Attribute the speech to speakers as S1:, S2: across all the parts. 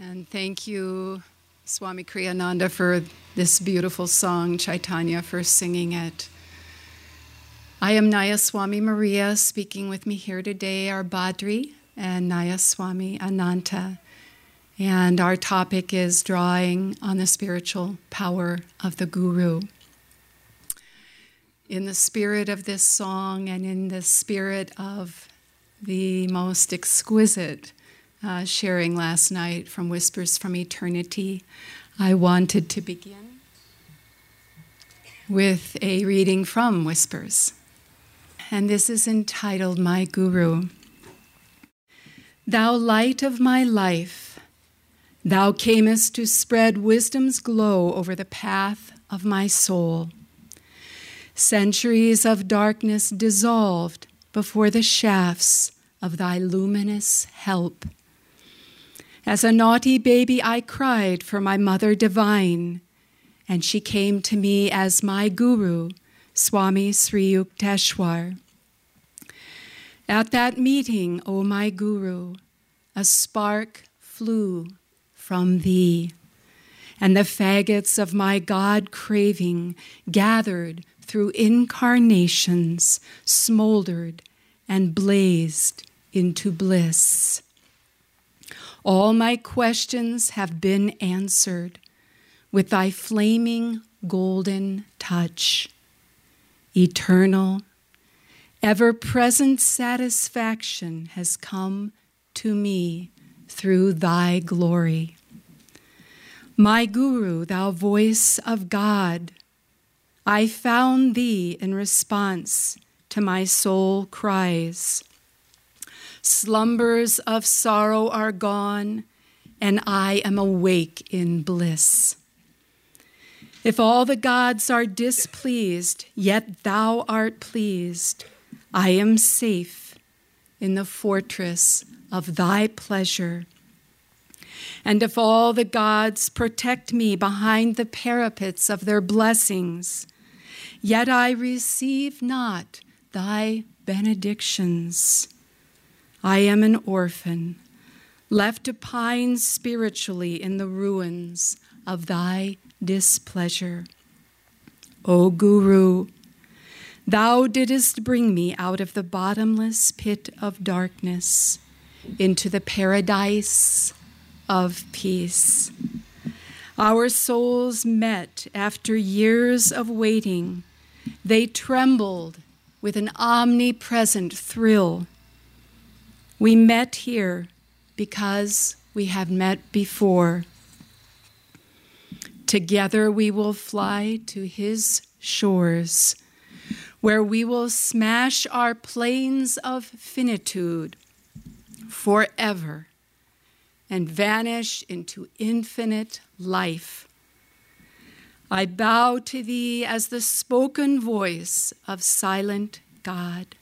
S1: And thank you, Swami Kriyananda, for this beautiful song, Chaitanya, for singing it. I am Naya Swami Maria. Speaking with me here today are Badri and Naya Swami Ananta. And our topic is drawing on the spiritual power of the Guru. In the spirit of this song and in the spirit of the most exquisite uh, sharing last night from Whispers from Eternity, I wanted to begin with a reading from Whispers. And this is entitled My Guru. Thou light of my life, thou camest to spread wisdom's glow over the path of my soul. Centuries of darkness dissolved before the shafts of thy luminous help. As a naughty baby, I cried for my mother divine, and she came to me as my guru, Swami Sri Yukteswar. At that meeting, O my guru, a spark flew from thee, and the faggots of my God craving gathered through incarnations, smoldered and blazed into bliss. All my questions have been answered with thy flaming golden touch. Eternal, ever present satisfaction has come to me through thy glory. My Guru, thou voice of God, I found thee in response to my soul cries. Slumbers of sorrow are gone, and I am awake in bliss. If all the gods are displeased, yet thou art pleased, I am safe in the fortress of thy pleasure. And if all the gods protect me behind the parapets of their blessings, yet I receive not thy benedictions. I am an orphan, left to pine spiritually in the ruins of thy displeasure. O Guru, thou didst bring me out of the bottomless pit of darkness into the paradise of peace. Our souls met after years of waiting. They trembled with an omnipresent thrill we met here because we have met before. Together we will fly to his shores, where we will smash our planes of finitude forever and vanish into infinite life. I bow to thee as the spoken voice of silent God.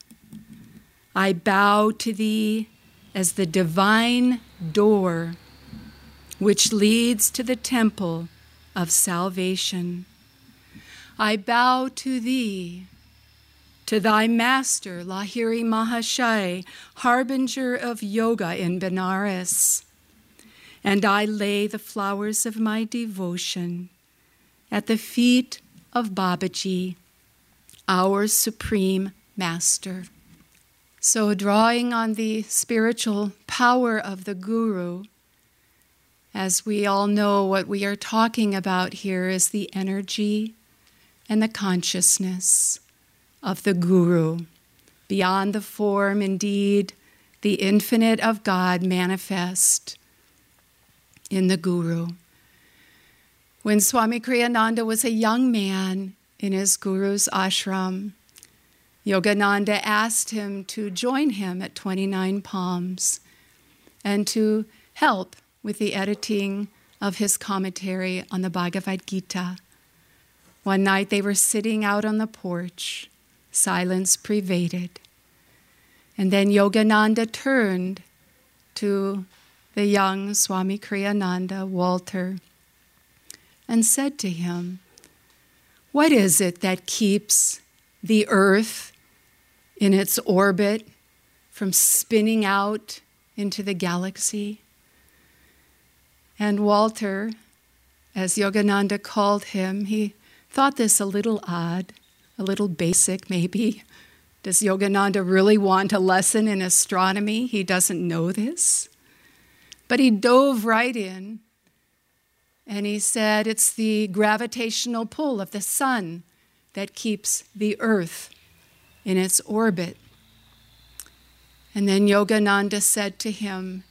S1: I bow to thee as the divine door which leads to the temple of salvation. I bow to thee, to thy master, Lahiri Mahasaya, harbinger of yoga in Benares, and I lay the flowers of my devotion at the feet of Babaji, our supreme master. So, drawing on the spiritual power of the Guru, as we all know, what we are talking about here is the energy and the consciousness of the Guru. Beyond the form, indeed, the infinite of God manifest in the Guru. When Swami Kriyananda was a young man in his Guru's ashram, Yogananda asked him to join him at 29 Palms and to help with the editing of his commentary on the Bhagavad Gita. One night they were sitting out on the porch, silence pervaded. And then Yogananda turned to the young Swami Kriyananda, Walter, and said to him, What is it that keeps the earth in its orbit from spinning out into the galaxy? And Walter, as Yogananda called him, he thought this a little odd, a little basic maybe. Does Yogananda really want a lesson in astronomy? He doesn't know this. But he dove right in and he said it's the gravitational pull of the sun that keeps the earth in its orbit. And then Yogananda said to him,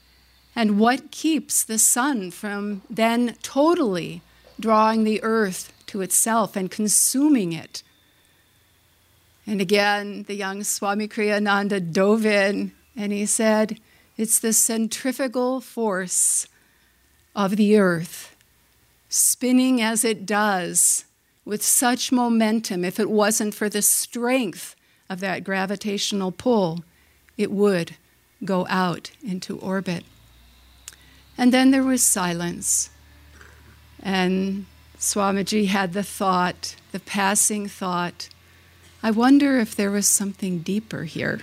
S1: And what keeps the sun from then totally drawing the earth to itself and consuming it? And again, the young Swami Kriyananda dove in and he said, It's the centrifugal force of the earth, spinning as it does with such momentum. If it wasn't for the strength of that gravitational pull, it would go out into orbit. And then there was silence. And Swamiji had the thought, the passing thought, I wonder if there was something deeper here.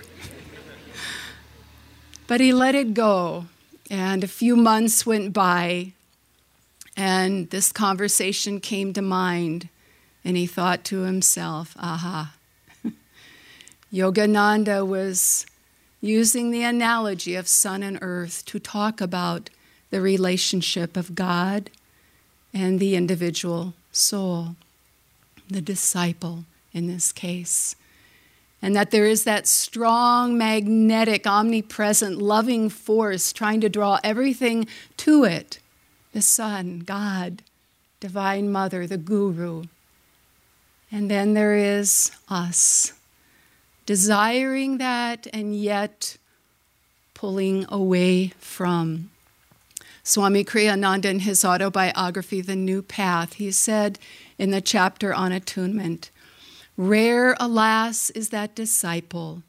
S1: but he let it go, and a few months went by, and this conversation came to mind, and he thought to himself, aha. Yogananda was using the analogy of sun and earth to talk about the relationship of God and the individual soul, the disciple in this case. And that there is that strong, magnetic, omnipresent, loving force trying to draw everything to it the Sun, God, Divine Mother, the Guru. And then there is us, desiring that and yet pulling away from. Swami Kriyananda, in his autobiography, The New Path, he said in the chapter on attunement Rare, alas, is that disciple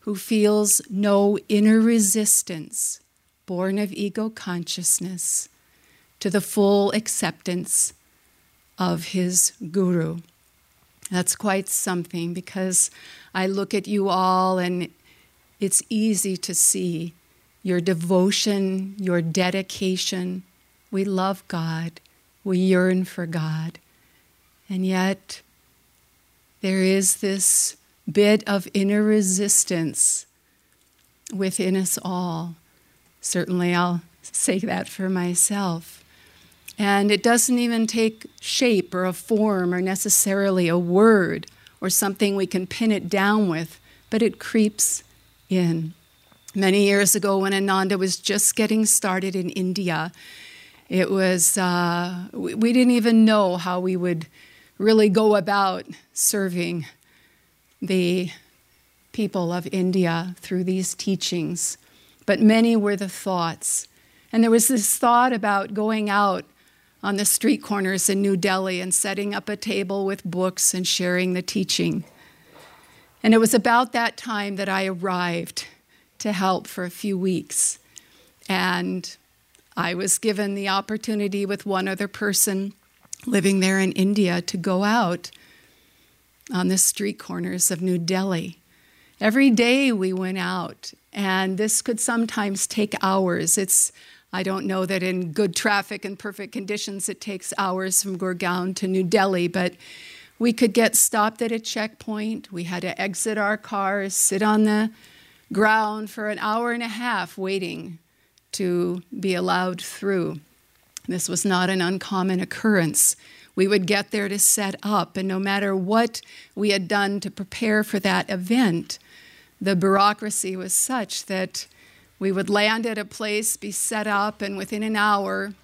S1: who feels no inner resistance, born of ego consciousness, to the full acceptance of his guru. That's quite something because I look at you all and it's easy to see your devotion, your dedication. We love God, we yearn for God, and yet there is this bit of inner resistance within us all. Certainly, I'll say that for myself. And it doesn't even take shape or a form or necessarily a word or something we can pin it down with, but it creeps in. Many years ago, when Ananda was just getting started in India, it was, uh, we, we didn't even know how we would really go about serving the people of India through these teachings. But many were the thoughts. And there was this thought about going out on the street corners in New Delhi and setting up a table with books and sharing the teaching. And it was about that time that I arrived to help for a few weeks. And I was given the opportunity with one other person living there in India to go out on the street corners of New Delhi. Every day we went out, and this could sometimes take hours. It's I don't know that in good traffic and perfect conditions it takes hours from Gurgaon to New Delhi, but we could get stopped at a checkpoint. We had to exit our cars, sit on the ground for an hour and a half waiting to be allowed through. This was not an uncommon occurrence. We would get there to set up, and no matter what we had done to prepare for that event, the bureaucracy was such that we would land at a place, be set up, and within an hour,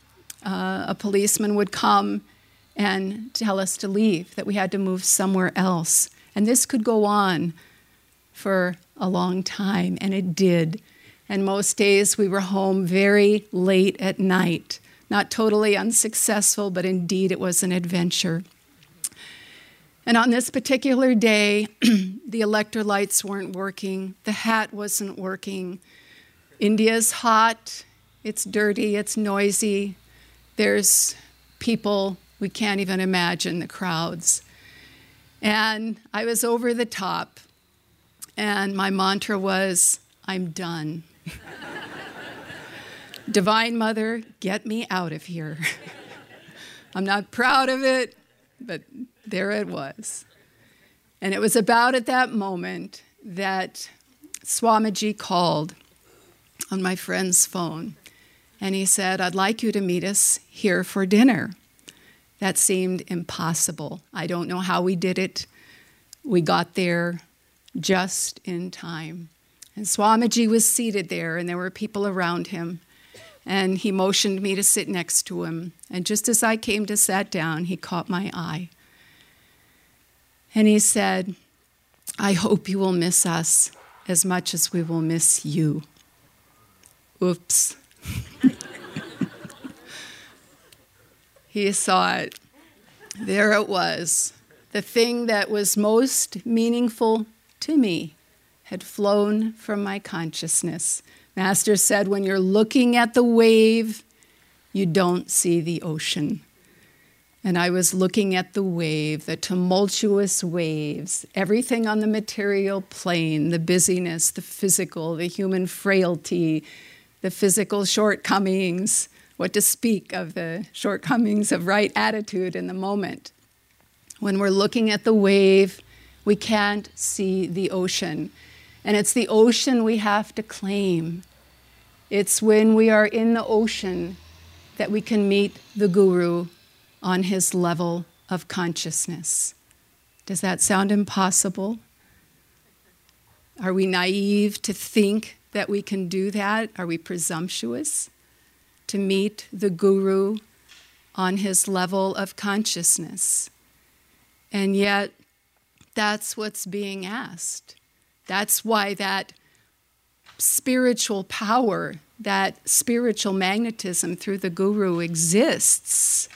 S1: uh, a policeman would come and tell us to leave, that we had to move somewhere else. And this could go on for a long time, and it did. And most days we were home very late at night not totally unsuccessful, but indeed it was an adventure. And on this particular day, the electrolytes weren't working, the hat wasn't working. India's hot, it's dirty, it's noisy. There's people we can't even imagine the crowds. And I was over the top, and my mantra was, I'm done. Divine Mother, get me out of here. I'm not proud of it, but there it was. And it was about at that moment that Swamiji called on my friend's phone and he said, I'd like you to meet us here for dinner. That seemed impossible. I don't know how we did it. We got there just in time. And Swamiji was seated there, and there were people around him. And he motioned me to sit next to him. And just as I came to sit down, he caught my eye. And he said, I hope you will miss us as much as we will miss you. Oops. he saw it. There it was. The thing that was most meaningful to me had flown from my consciousness. Master said, when you're looking at the wave, you don't see the ocean. And I was looking at the wave, the tumultuous waves, everything on the material plane, the busyness, the physical, the human frailty, the physical shortcomings, what to speak of the shortcomings of right attitude in the moment. When we're looking at the wave, we can't see the ocean. And it's the ocean we have to claim. It's when we are in the ocean that we can meet the Guru on his level of consciousness. Does that sound impossible? Are we naive to think that we can do that? Are we presumptuous to meet the Guru on his level of consciousness? And yet, that's what's being asked. That's why that spiritual power, that spiritual magnetism through the Guru exists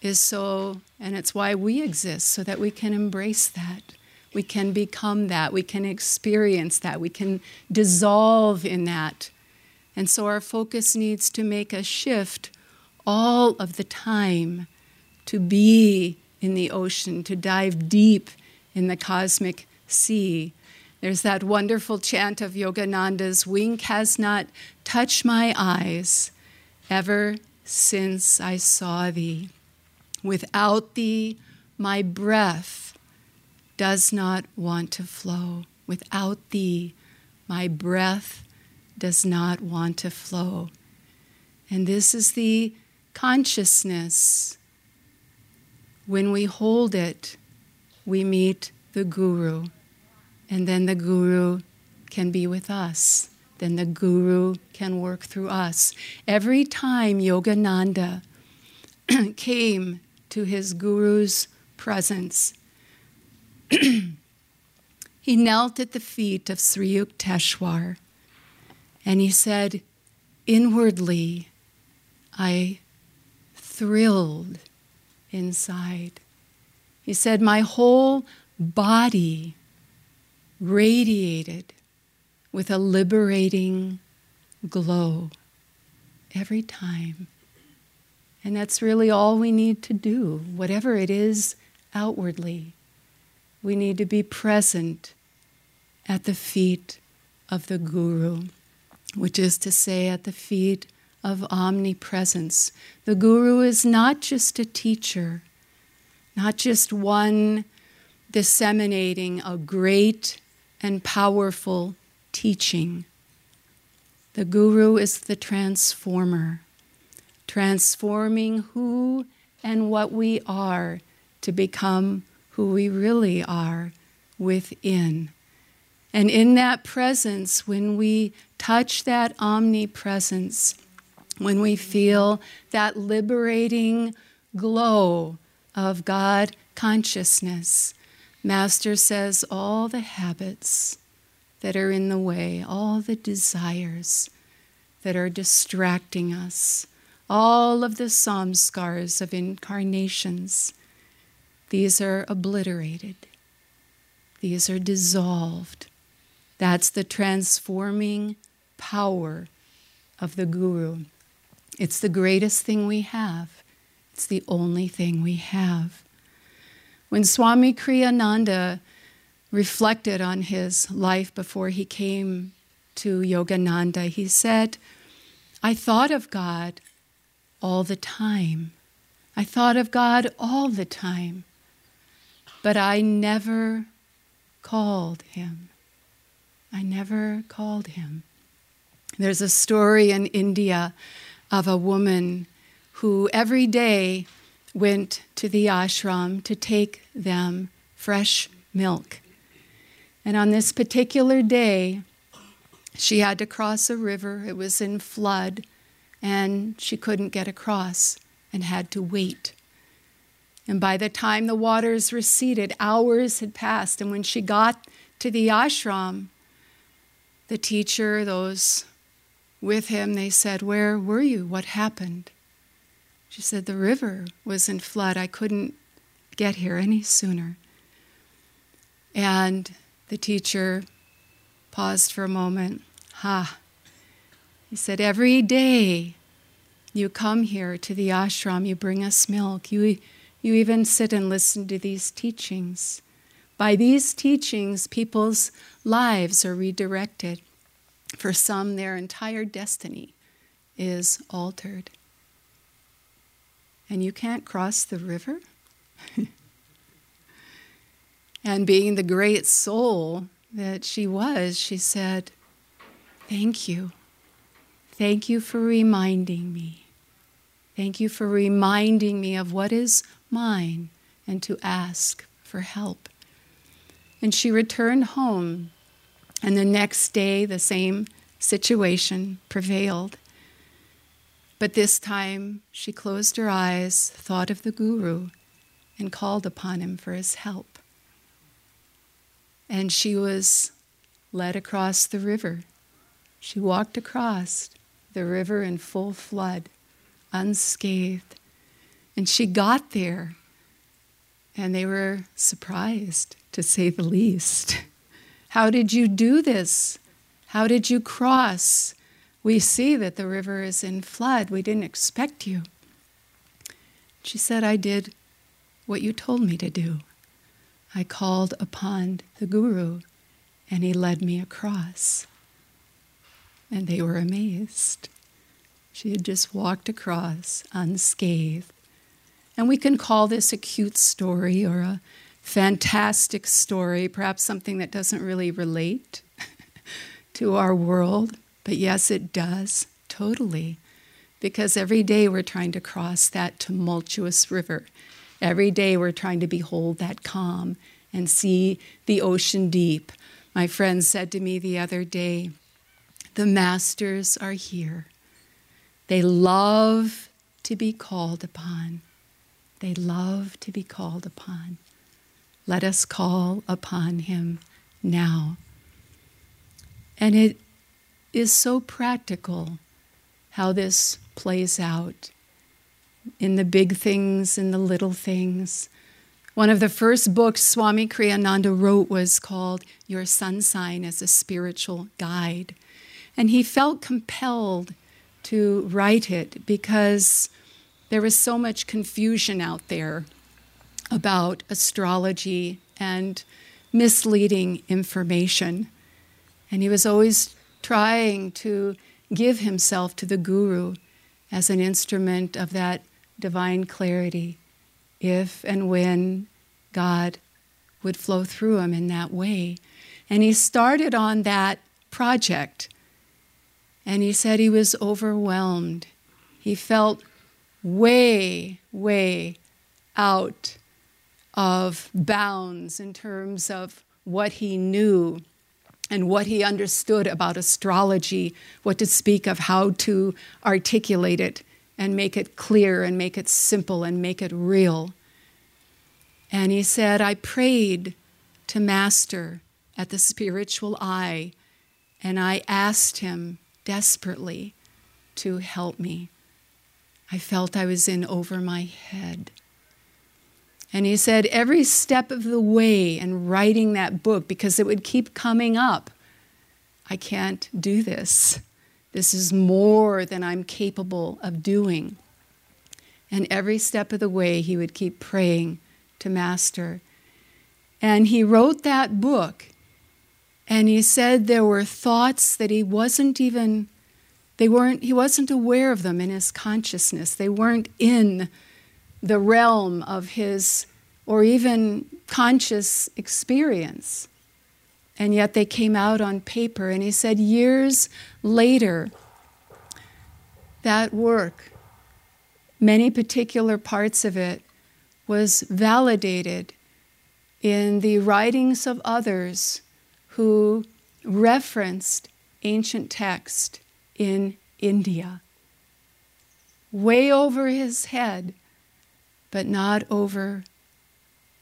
S1: is so, and it's why we exist, so that we can embrace that. We can become that. We can experience that. We can dissolve in that. And so our focus needs to make a shift all of the time to be in the ocean, to dive deep in the cosmic sea. There's that wonderful chant of Yogananda's Wink has not touched my eyes ever since I saw thee. Without thee, my breath does not want to flow. Without thee, my breath does not want to flow. And this is the consciousness. When we hold it, we meet the Guru, and then the Guru can be with us. Then the Guru can work through us. Every time Yogananda came to his guru's presence. he knelt at the feet of Sri Yukteswar and he said, Inwardly, I thrilled inside. He said, My whole body radiated with a liberating glow every time and that's really all we need to do, whatever it is outwardly. We need to be present at the feet of the Guru, which is to say, at the feet of omnipresence. The Guru is not just a teacher, not just one disseminating a great and powerful teaching. The Guru is the transformer transforming who and what we are to become who we really are within. And in that presence, when we touch that omnipresence, when we feel that liberating glow of God consciousness, Master says all the habits that are in the way, all the desires that are distracting us, all of the samskars of incarnations, these are obliterated, these are dissolved. That's the transforming power of the Guru. It's the greatest thing we have, it's the only thing we have. When Swami Kriyananda reflected on his life before he came to Yogananda, he said, I thought of God all the time. I thought of God all the time. But I never called him. I never called him. There's a story in India of a woman who every day went to the ashram to take them fresh milk. And on this particular day, she had to cross a river. It was in flood, and she couldn't get across and had to wait. And by the time the waters receded, hours had passed. And when she got to the ashram, the teacher, those with him, they said, Where were you? What happened? She said, The river was in flood. I couldn't get here any sooner. And the teacher paused for a moment. Ha. He said, Every day you come here to the ashram, you bring us milk, you, you even sit and listen to these teachings. By these teachings, people's lives are redirected. For some, their entire destiny is altered. And you can't cross the river? and being the great soul that she was, she said, Thank you. Thank you for reminding me. Thank you for reminding me of what is mine and to ask for help. And she returned home, and the next day the same situation prevailed. But this time she closed her eyes, thought of the Guru, and called upon him for his help. And she was led across the river. She walked across the river in full flood, unscathed. And she got there, and they were surprised, to say the least. How did you do this? How did you cross? We see that the river is in flood. We didn't expect you. She said, I did what you told me to do. I called upon the Guru, and he led me across. And they were amazed. She had just walked across unscathed. And we can call this a cute story or a fantastic story, perhaps something that doesn't really relate to our world. But yes, it does, totally. Because every day we're trying to cross that tumultuous river. Every day we're trying to behold that calm and see the ocean deep. My friend said to me the other day, The masters are here. They love to be called upon. They love to be called upon. Let us call upon him now. And it is so practical how this plays out in the big things, in the little things. One of the first books Swami Kriyananda wrote was called Your Sun Sign as a Spiritual Guide. And he felt compelled to write it because there was so much confusion out there about astrology and misleading information. And he was always trying to give himself to the Guru as an instrument of that divine clarity if and when God would flow through him in that way. And he started on that project and he said he was overwhelmed. He felt way, way out of bounds in terms of what he knew and what he understood about astrology, what to speak of, how to articulate it and make it clear and make it simple and make it real. And he said, I prayed to Master at the spiritual eye, and I asked him desperately to help me. I felt I was in over my head. And he said, every step of the way in writing that book, because it would keep coming up, I can't do this. This is more than I'm capable of doing. And every step of the way, he would keep praying to Master. And he wrote that book, and he said there were thoughts that he wasn't even They weren't, he wasn't aware of them in his consciousness. They weren't in the realm of his or even conscious experience. And yet they came out on paper. And he said years later, that work, many particular parts of it, was validated in the writings of others who referenced ancient text in India. Way over his head, but not over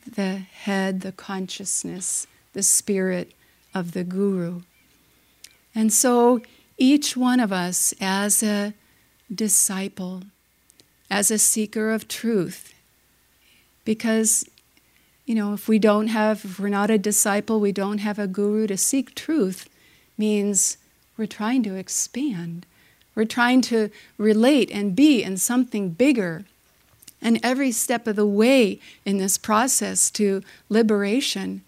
S1: the head, the consciousness, the spirit of the Guru. And so each one of us, as a disciple, as a seeker of truth, because you know, if we don't have, if we're not a disciple, we don't have a guru to seek truth, means we're trying to expand. We're trying to relate and be in something bigger. And every step of the way in this process to liberation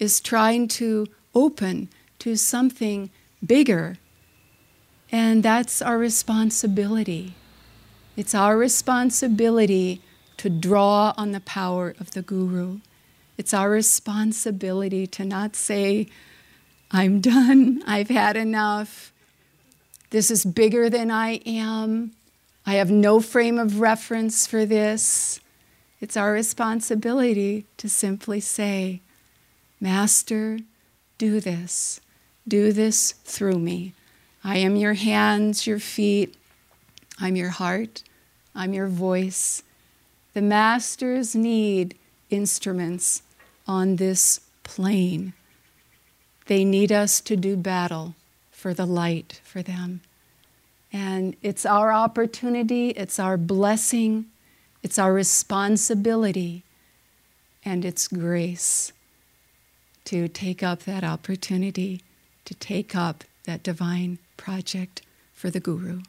S1: is trying to open to something bigger. And that's our responsibility. It's our responsibility to draw on the power of the Guru. It's our responsibility to not say, I'm done, I've had enough, this is bigger than I am, I have no frame of reference for this. It's our responsibility to simply say, Master, do this. Do this through me. I am your hands, your feet. I'm your heart. I'm your voice. The masters need instruments on this plane. They need us to do battle for the light for them. And it's our opportunity, it's our blessing, it's our responsibility, and it's grace to take up that opportunity, to take up that divine project for the Guru.